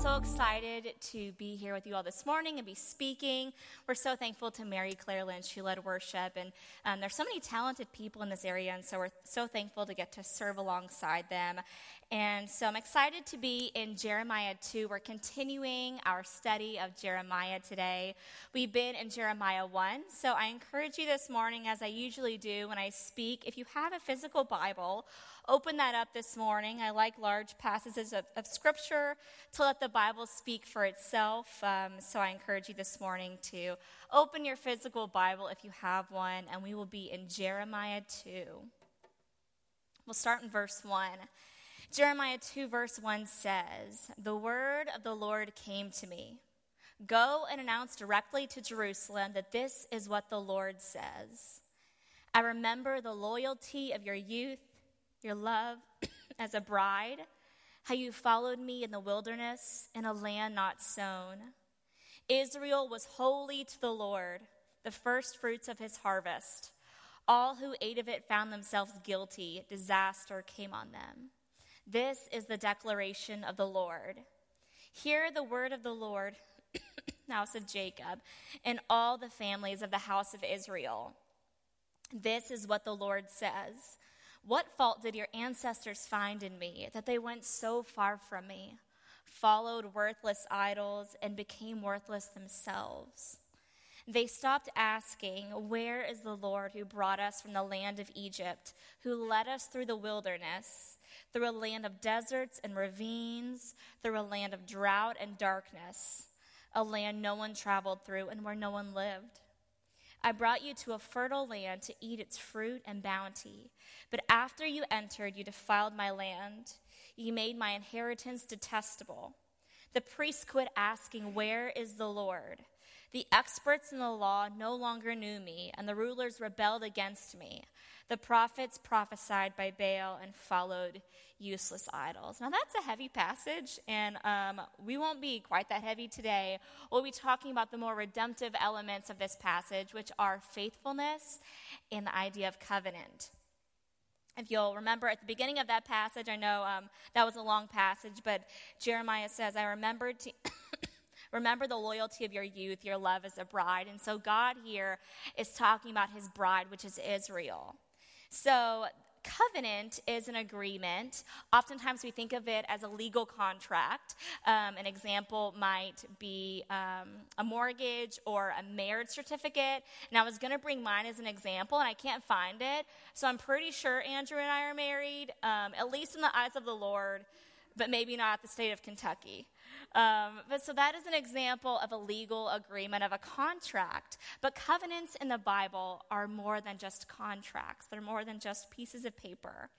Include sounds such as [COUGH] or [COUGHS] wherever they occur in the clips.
so excited to be here with you all this morning and be speaking. We're so thankful to Mary Claire Lynch, who led worship. And um, there's so many talented people in this area, and so we're so thankful to get to serve alongside them. And so I'm excited to be in Jeremiah 2. We're continuing our study of Jeremiah today. We've been in Jeremiah 1. So I encourage you this morning, as I usually do when I speak, if you have a physical Bible, open that up this morning. I like large passages of, of scripture to let the Bible speak for itself. Um, so I encourage you this morning to open your physical Bible if you have one, and we will be in Jeremiah 2. We'll start in verse 1. Jeremiah 2, verse 1 says, The word of the Lord came to me. Go and announce directly to Jerusalem that this is what the Lord says. I remember the loyalty of your youth your love as a bride, how you followed me in the wilderness in a land not sown. Israel was holy to the Lord, the first fruits of his harvest. All who ate of it found themselves guilty. Disaster came on them. This is the declaration of the Lord. Hear the word of the Lord, [COUGHS] house of Jacob, and all the families of the house of Israel. This is what the Lord says what fault did your ancestors find in me that they went so far from me, followed worthless idols, and became worthless themselves? They stopped asking, Where is the Lord who brought us from the land of Egypt, who led us through the wilderness, through a land of deserts and ravines, through a land of drought and darkness, a land no one traveled through and where no one lived? I brought you to a fertile land to eat its fruit and bounty. But after you entered, you defiled my land. You made my inheritance detestable. The priests quit asking, Where is the Lord? The experts in the law no longer knew me, and the rulers rebelled against me. The prophets prophesied by Baal and followed useless idols. Now, that's a heavy passage, and um, we won't be quite that heavy today. We'll be talking about the more redemptive elements of this passage, which are faithfulness and the idea of covenant. If you'll remember at the beginning of that passage, I know um, that was a long passage, but Jeremiah says, I remembered to. Remember the loyalty of your youth, your love as a bride. And so God here is talking about his bride, which is Israel. So covenant is an agreement. Oftentimes we think of it as a legal contract. Um, an example might be um, a mortgage or a marriage certificate. And I was going to bring mine as an example, and I can't find it. So I'm pretty sure Andrew and I are married, um, at least in the eyes of the Lord, but maybe not the state of Kentucky. Um, but so that is an example of a legal agreement, of a contract. But covenants in the Bible are more than just contracts, they're more than just pieces of paper.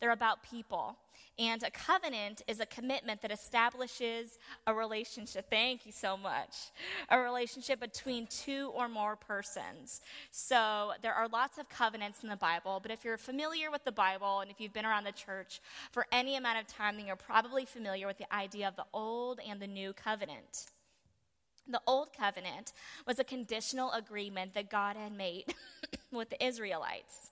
They're about people. And a covenant is a commitment that establishes a relationship. Thank you so much. A relationship between two or more persons. So there are lots of covenants in the Bible, but if you're familiar with the Bible and if you've been around the church for any amount of time, then you're probably familiar with the idea of the Old and the New Covenant. The Old Covenant was a conditional agreement that God had made [COUGHS] with the Israelites.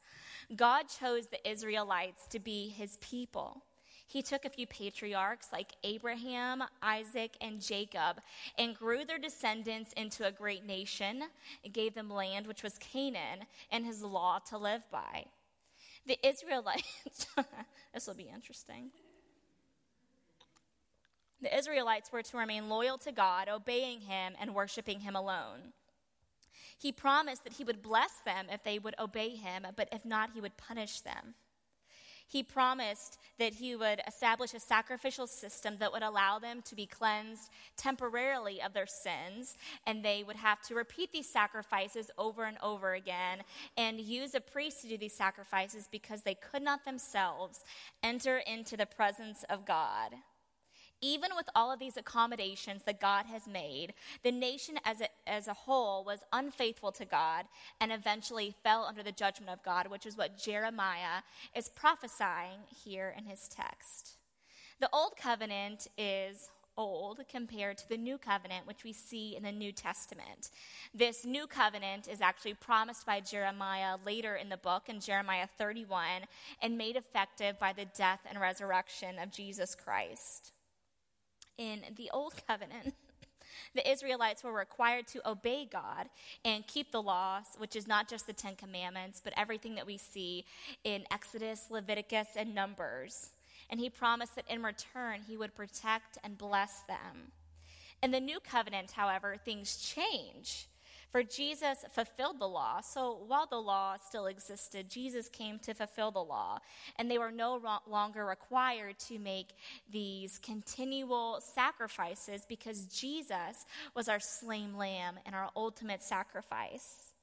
God chose the Israelites to be his people. He took a few patriarchs like Abraham, Isaac, and Jacob and grew their descendants into a great nation and gave them land, which was Canaan, and his law to live by. The Israelites, [LAUGHS] this will be interesting. The Israelites were to remain loyal to God, obeying him, and worshiping him alone. He promised that he would bless them if they would obey him, but if not, he would punish them. He promised that he would establish a sacrificial system that would allow them to be cleansed temporarily of their sins, and they would have to repeat these sacrifices over and over again and use a priest to do these sacrifices because they could not themselves enter into the presence of God. Even with all of these accommodations that God has made, the nation as a, as a whole was unfaithful to God and eventually fell under the judgment of God, which is what Jeremiah is prophesying here in his text. The Old Covenant is old compared to the new covenant, which we see in the New Testament. This new covenant is actually promised by Jeremiah later in the book, in Jeremiah 31, and made effective by the death and resurrection of Jesus Christ. In the Old Covenant, [LAUGHS] the Israelites were required to obey God and keep the laws, which is not just the Ten Commandments, but everything that we see in Exodus, Leviticus, and Numbers. And he promised that in return, he would protect and bless them. In the new covenant, however, things change. For Jesus fulfilled the law. So while the law still existed, Jesus came to fulfill the law. And they were no longer required to make these continual sacrifices because Jesus was our slain lamb and our ultimate sacrifice.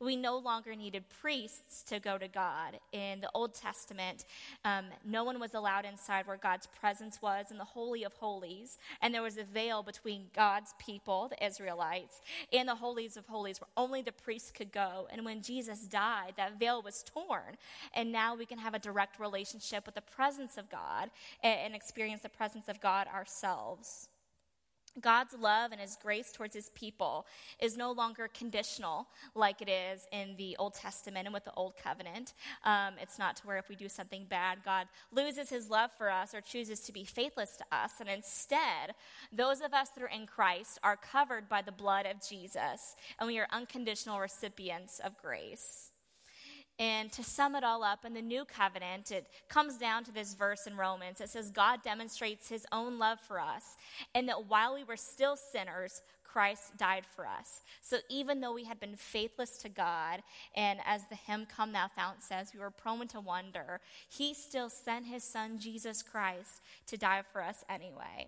We no longer needed priests to go to God. In the Old Testament, um, no one was allowed inside where God's presence was in the Holy of Holies. And there was a veil between God's people, the Israelites, and the Holies of Holies where only the priests could go. And when Jesus died, that veil was torn. And now we can have a direct relationship with the presence of God and, and experience the presence of God ourselves. God's love and his grace towards his people is no longer conditional like it is in the Old Testament and with the Old Covenant. Um, it's not to where if we do something bad, God loses his love for us or chooses to be faithless to us. And instead, those of us that are in Christ are covered by the blood of Jesus, and we are unconditional recipients of grace. And to sum it all up, in the new covenant, it comes down to this verse in Romans. It says, God demonstrates his own love for us, and that while we were still sinners, Christ died for us. So even though we had been faithless to God, and as the hymn Come Thou Fount says, we were prone to wonder, he still sent his son, Jesus Christ, to die for us anyway.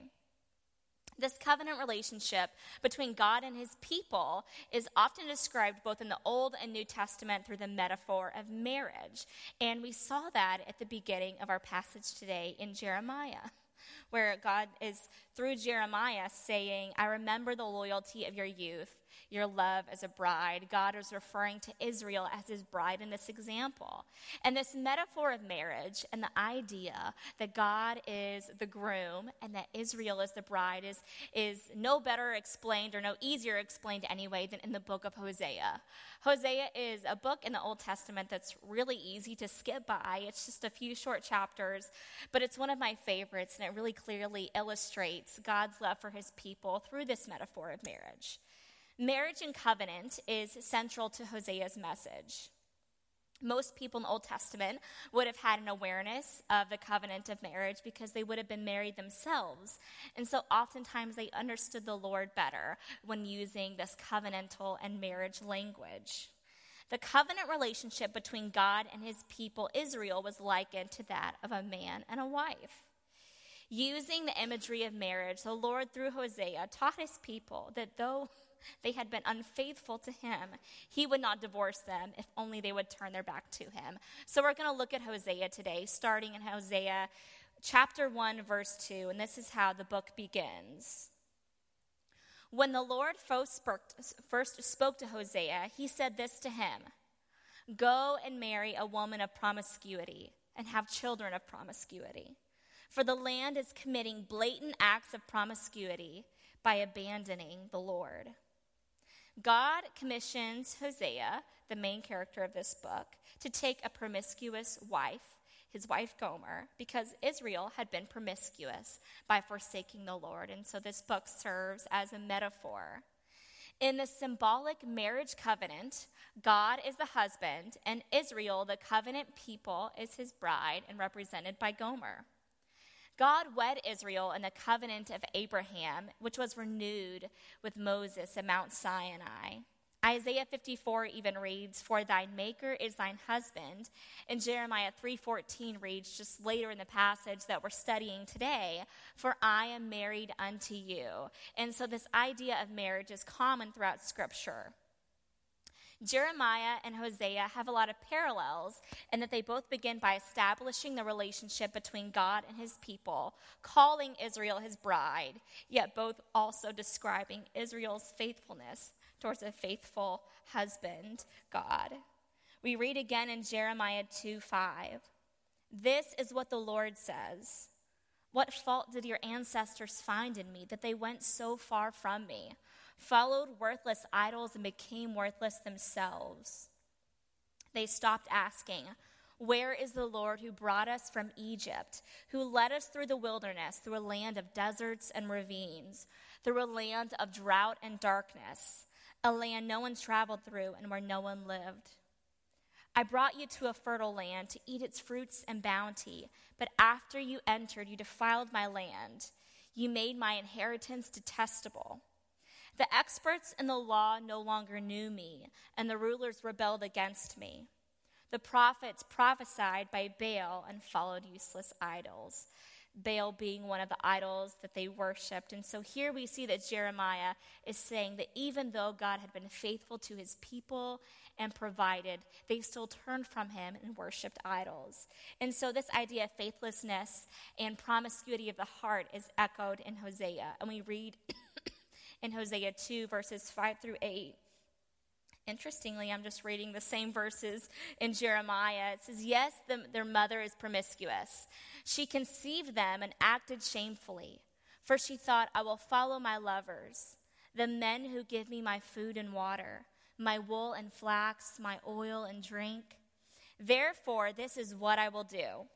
This covenant relationship between God and his people is often described both in the Old and New Testament through the metaphor of marriage. And we saw that at the beginning of our passage today in Jeremiah, where God is through Jeremiah saying, I remember the loyalty of your youth your love as a bride. God is referring to Israel as his bride in this example. And this metaphor of marriage and the idea that God is the groom and that Israel is the bride is, is no better explained or no easier explained anyway than in the book of Hosea. Hosea is a book in the Old Testament that's really easy to skip by. It's just a few short chapters, but it's one of my favorites, and it really clearly illustrates God's love for his people through this metaphor of marriage. Marriage and covenant is central to Hosea's message. Most people in the Old Testament would have had an awareness of the covenant of marriage because they would have been married themselves. And so oftentimes they understood the Lord better when using this covenantal and marriage language. The covenant relationship between God and his people, Israel, was likened to that of a man and a wife. Using the imagery of marriage, the Lord, through Hosea, taught his people that though they had been unfaithful to him, he would not divorce them if only they would turn their back to him. So we're going to look at Hosea today, starting in Hosea chapter 1, verse 2, and this is how the book begins. When the Lord first spoke to Hosea, he said this to him Go and marry a woman of promiscuity and have children of promiscuity. For the land is committing blatant acts of promiscuity by abandoning the Lord. God commissions Hosea, the main character of this book, to take a promiscuous wife, his wife Gomer, because Israel had been promiscuous by forsaking the Lord. And so this book serves as a metaphor. In the symbolic marriage covenant, God is the husband, and Israel, the covenant people, is his bride and represented by Gomer. God wed Israel in the covenant of Abraham, which was renewed with Moses at Mount Sinai. Isaiah 54 even reads, "For thine maker is thine husband." And Jeremiah 3:14 reads just later in the passage that we're studying today, "For I am married unto you." And so this idea of marriage is common throughout scripture. Jeremiah and Hosea have a lot of parallels in that they both begin by establishing the relationship between God and his people, calling Israel his bride, yet both also describing Israel's faithfulness towards a faithful husband, God. We read again in Jeremiah 2 5. This is what the Lord says. What fault did your ancestors find in me that they went so far from me? Followed worthless idols and became worthless themselves. They stopped asking, Where is the Lord who brought us from Egypt, who led us through the wilderness, through a land of deserts and ravines, through a land of drought and darkness, a land no one traveled through and where no one lived? I brought you to a fertile land to eat its fruits and bounty, but after you entered, you defiled my land. You made my inheritance detestable. The experts in the law no longer knew me, and the rulers rebelled against me. The prophets prophesied by Baal and followed useless idols. Baal being one of the idols that they worshiped. And so here we see that Jeremiah is saying that even though God had been faithful to his people and provided, they still turned from him and worshiped idols. And so this idea of faithlessness and promiscuity of the heart is echoed in Hosea. And we read in Hosea 2, verses 5 through 8. Interestingly, I'm just reading the same verses in Jeremiah. It says, Yes, the, their mother is promiscuous. She conceived them and acted shamefully. For she thought, I will follow my lovers, the men who give me my food and water, my wool and flax, my oil and drink. Therefore, this is what I will do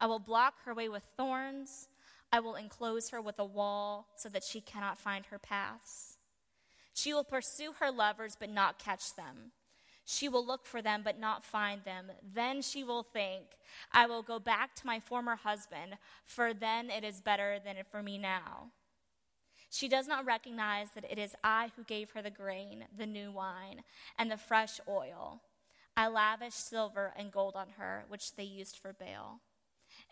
I will block her way with thorns, I will enclose her with a wall so that she cannot find her paths. She will pursue her lovers, but not catch them. She will look for them, but not find them. Then she will think, I will go back to my former husband, for then it is better than for me now. She does not recognize that it is I who gave her the grain, the new wine, and the fresh oil. I lavished silver and gold on her, which they used for Baal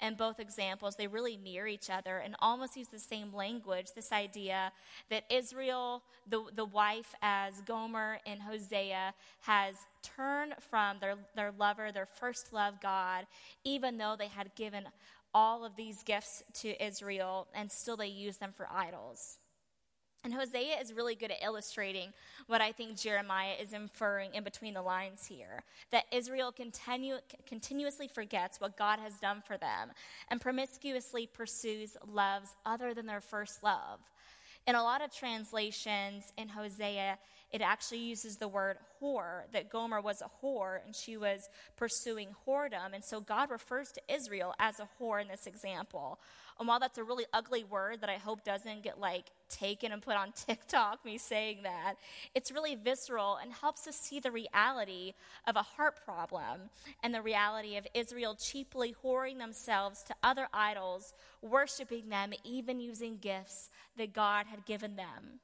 in both examples, they really mirror each other and almost use the same language. This idea that Israel, the, the wife as Gomer in Hosea, has turned from their, their lover, their first love, God, even though they had given all of these gifts to Israel and still they use them for idols. And Hosea is really good at illustrating what I think Jeremiah is inferring in between the lines here that Israel continue, continuously forgets what God has done for them and promiscuously pursues loves other than their first love. In a lot of translations in Hosea, it actually uses the word whore, that Gomer was a whore and she was pursuing whoredom. And so God refers to Israel as a whore in this example. And while that's a really ugly word that I hope doesn't get like taken and put on [LAUGHS] TikTok, me saying that, it's really visceral and helps us see the reality of a heart problem and the reality of Israel cheaply whoring themselves to other idols, worshiping them, even using gifts that God had given them.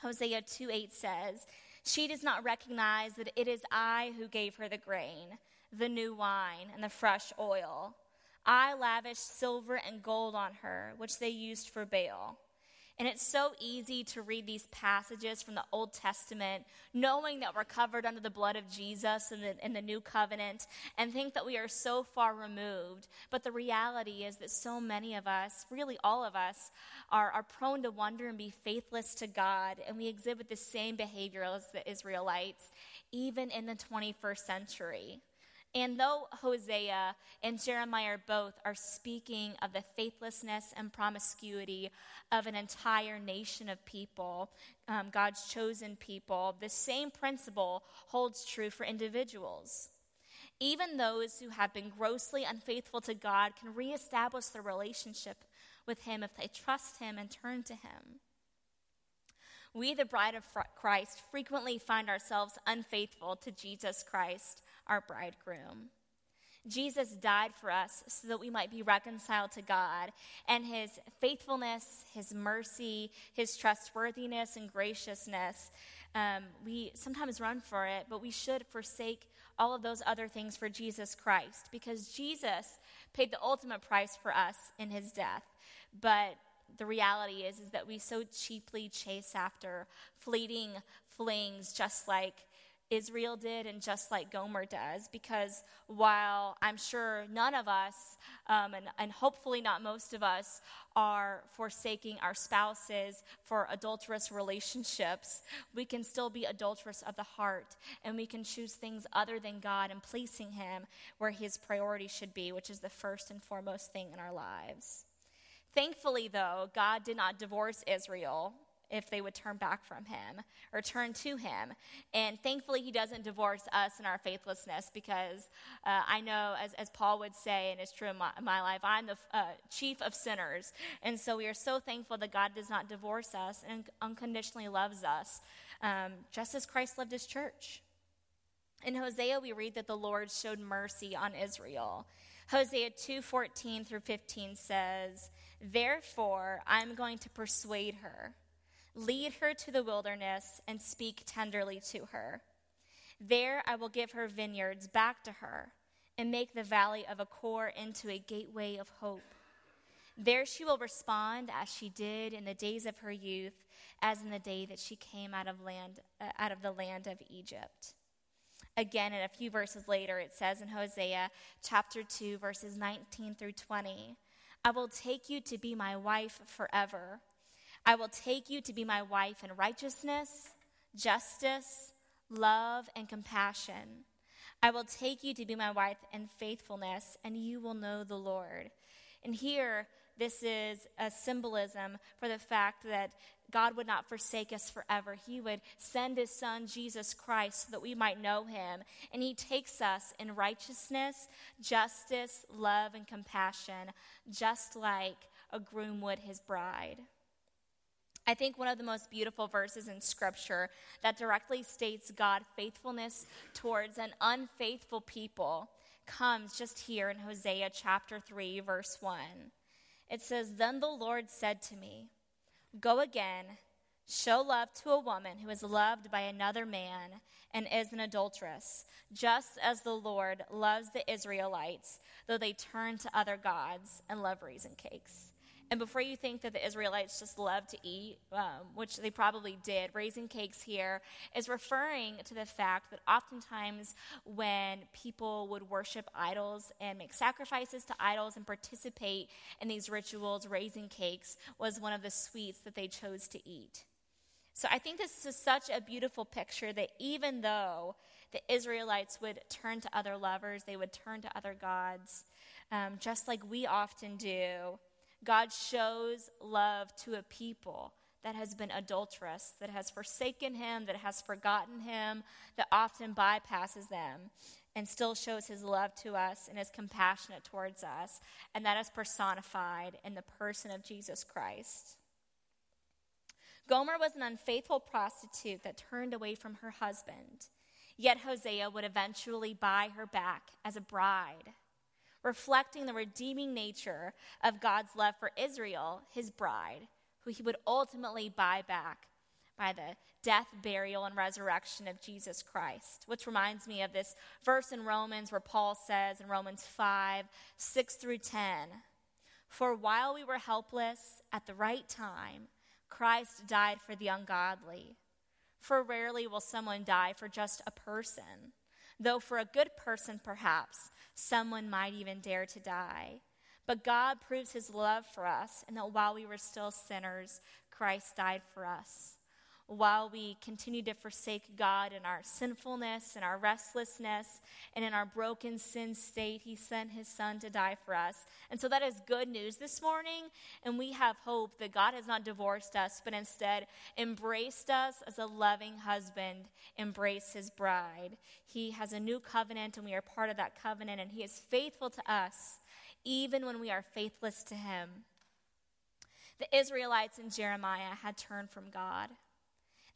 Hosea 2 8 says, She does not recognize that it is I who gave her the grain, the new wine, and the fresh oil. I lavished silver and gold on her, which they used for Baal. And it's so easy to read these passages from the Old Testament, knowing that we're covered under the blood of Jesus in the, the new covenant, and think that we are so far removed. But the reality is that so many of us, really all of us, are, are prone to wonder and be faithless to God, and we exhibit the same behavior as the Israelites, even in the 21st century. And though Hosea and Jeremiah both are speaking of the faithlessness and promiscuity of an entire nation of people, um, God's chosen people, the same principle holds true for individuals. Even those who have been grossly unfaithful to God can reestablish their relationship with Him if they trust Him and turn to Him. We, the bride of Christ, frequently find ourselves unfaithful to Jesus Christ our bridegroom. Jesus died for us so that we might be reconciled to God, and his faithfulness, his mercy, his trustworthiness, and graciousness. Um, we sometimes run for it, but we should forsake all of those other things for Jesus Christ because Jesus paid the ultimate price for us in his death. But the reality is, is that we so cheaply chase after fleeting flings, just like Israel did and just like Gomer does, because while I'm sure none of us, um, and, and hopefully not most of us, are forsaking our spouses for adulterous relationships, we can still be adulterous of the heart, and we can choose things other than God and placing Him where His priority should be, which is the first and foremost thing in our lives. Thankfully, though, God did not divorce Israel if they would turn back from him or turn to him. And thankfully, he doesn't divorce us in our faithlessness because uh, I know, as, as Paul would say, and it's true in my, in my life, I'm the uh, chief of sinners. And so we are so thankful that God does not divorce us and unconditionally loves us, um, just as Christ loved his church. In Hosea, we read that the Lord showed mercy on Israel. Hosea 2:14 through 15 says, "Therefore I'm going to persuade her, lead her to the wilderness and speak tenderly to her. There I will give her vineyards back to her and make the valley of Achor into a gateway of hope. There she will respond as she did in the days of her youth, as in the day that she came out of land uh, out of the land of Egypt." Again, in a few verses later, it says in Hosea chapter 2, verses 19 through 20, I will take you to be my wife forever. I will take you to be my wife in righteousness, justice, love, and compassion. I will take you to be my wife in faithfulness, and you will know the Lord. And here, this is a symbolism for the fact that God would not forsake us forever. He would send his son, Jesus Christ, so that we might know him. And he takes us in righteousness, justice, love, and compassion, just like a groom would his bride. I think one of the most beautiful verses in Scripture that directly states God's faithfulness towards an unfaithful people comes just here in Hosea chapter 3, verse 1. It says, Then the Lord said to me, Go again, show love to a woman who is loved by another man and is an adulteress, just as the Lord loves the Israelites, though they turn to other gods and love raisin cakes. And before you think that the Israelites just love to eat, um, which they probably did, raising cakes here is referring to the fact that oftentimes when people would worship idols and make sacrifices to idols and participate in these rituals, raising cakes was one of the sweets that they chose to eat. So I think this is such a beautiful picture that even though the Israelites would turn to other lovers, they would turn to other gods, um, just like we often do God shows love to a people that has been adulterous, that has forsaken him, that has forgotten him, that often bypasses them, and still shows his love to us and is compassionate towards us. And that is personified in the person of Jesus Christ. Gomer was an unfaithful prostitute that turned away from her husband. Yet Hosea would eventually buy her back as a bride reflecting the redeeming nature of God's love for Israel, his bride, who he would ultimately buy back by the death, burial, and resurrection of Jesus Christ. Which reminds me of this verse in Romans where Paul says in Romans 5 6 through 10 For while we were helpless at the right time, Christ died for the ungodly. For rarely will someone die for just a person, though for a good person, perhaps someone might even dare to die. But God proves his love for us, and that while we were still sinners, Christ died for us. While we continue to forsake God in our sinfulness and our restlessness and in our broken sin state, He sent His Son to die for us. And so that is good news this morning. And we have hope that God has not divorced us, but instead embraced us as a loving husband, embraced His bride. He has a new covenant, and we are part of that covenant, and He is faithful to us even when we are faithless to Him. The Israelites in Jeremiah had turned from God.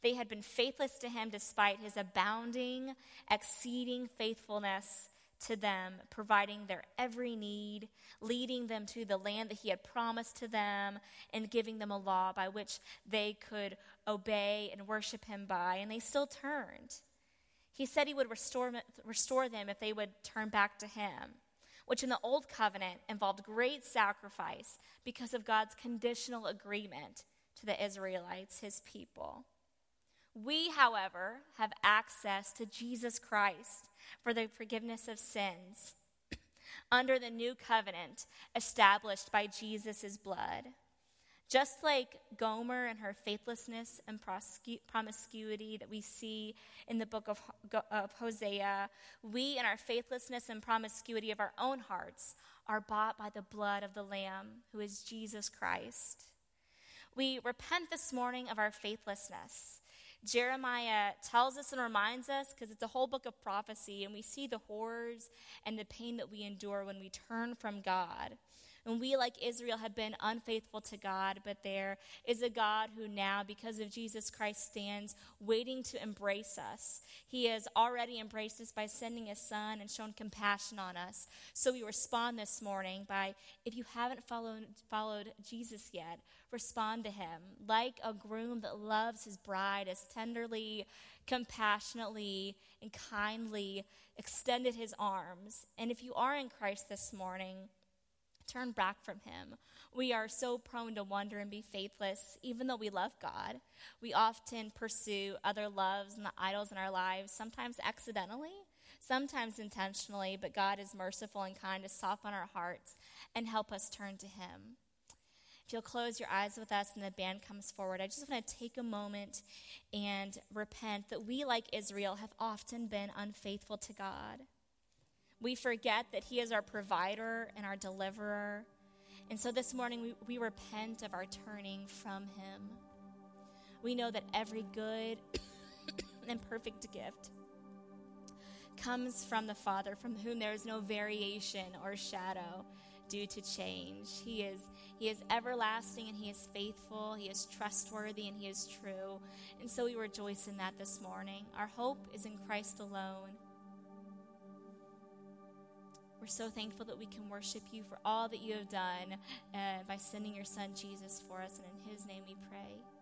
They had been faithless to him despite his abounding, exceeding faithfulness to them, providing their every need, leading them to the land that he had promised to them, and giving them a law by which they could obey and worship him by. And they still turned. He said he would restore, restore them if they would turn back to him, which in the Old Covenant involved great sacrifice because of God's conditional agreement to the Israelites, his people. We, however, have access to Jesus Christ for the forgiveness of sins under the new covenant established by Jesus' blood. Just like Gomer and her faithlessness and promiscuity that we see in the book of, of Hosea, we, in our faithlessness and promiscuity of our own hearts, are bought by the blood of the Lamb, who is Jesus Christ. We repent this morning of our faithlessness. Jeremiah tells us and reminds us because it's a whole book of prophecy, and we see the horrors and the pain that we endure when we turn from God. And we, like Israel, have been unfaithful to God, but there is a God who now, because of Jesus Christ, stands waiting to embrace us. He has already embraced us by sending his son and shown compassion on us. So we respond this morning by, if you haven't followed, followed Jesus yet, respond to him. Like a groom that loves his bride as tenderly, compassionately, and kindly extended his arms. And if you are in Christ this morning, turn back from Him. We are so prone to wander and be faithless, even though we love God. We often pursue other loves and the idols in our lives, sometimes accidentally, sometimes intentionally, but God is merciful and kind to soften our hearts and help us turn to Him. If you'll close your eyes with us and the band comes forward, I just want to take a moment and repent that we, like Israel, have often been unfaithful to God. We forget that He is our provider and our deliverer. And so this morning we, we repent of our turning from Him. We know that every good [COUGHS] and perfect gift comes from the Father, from whom there is no variation or shadow due to change. He is, he is everlasting and He is faithful, He is trustworthy and He is true. And so we rejoice in that this morning. Our hope is in Christ alone. We're so thankful that we can worship you for all that you have done uh, by sending your son Jesus for us. And in his name we pray.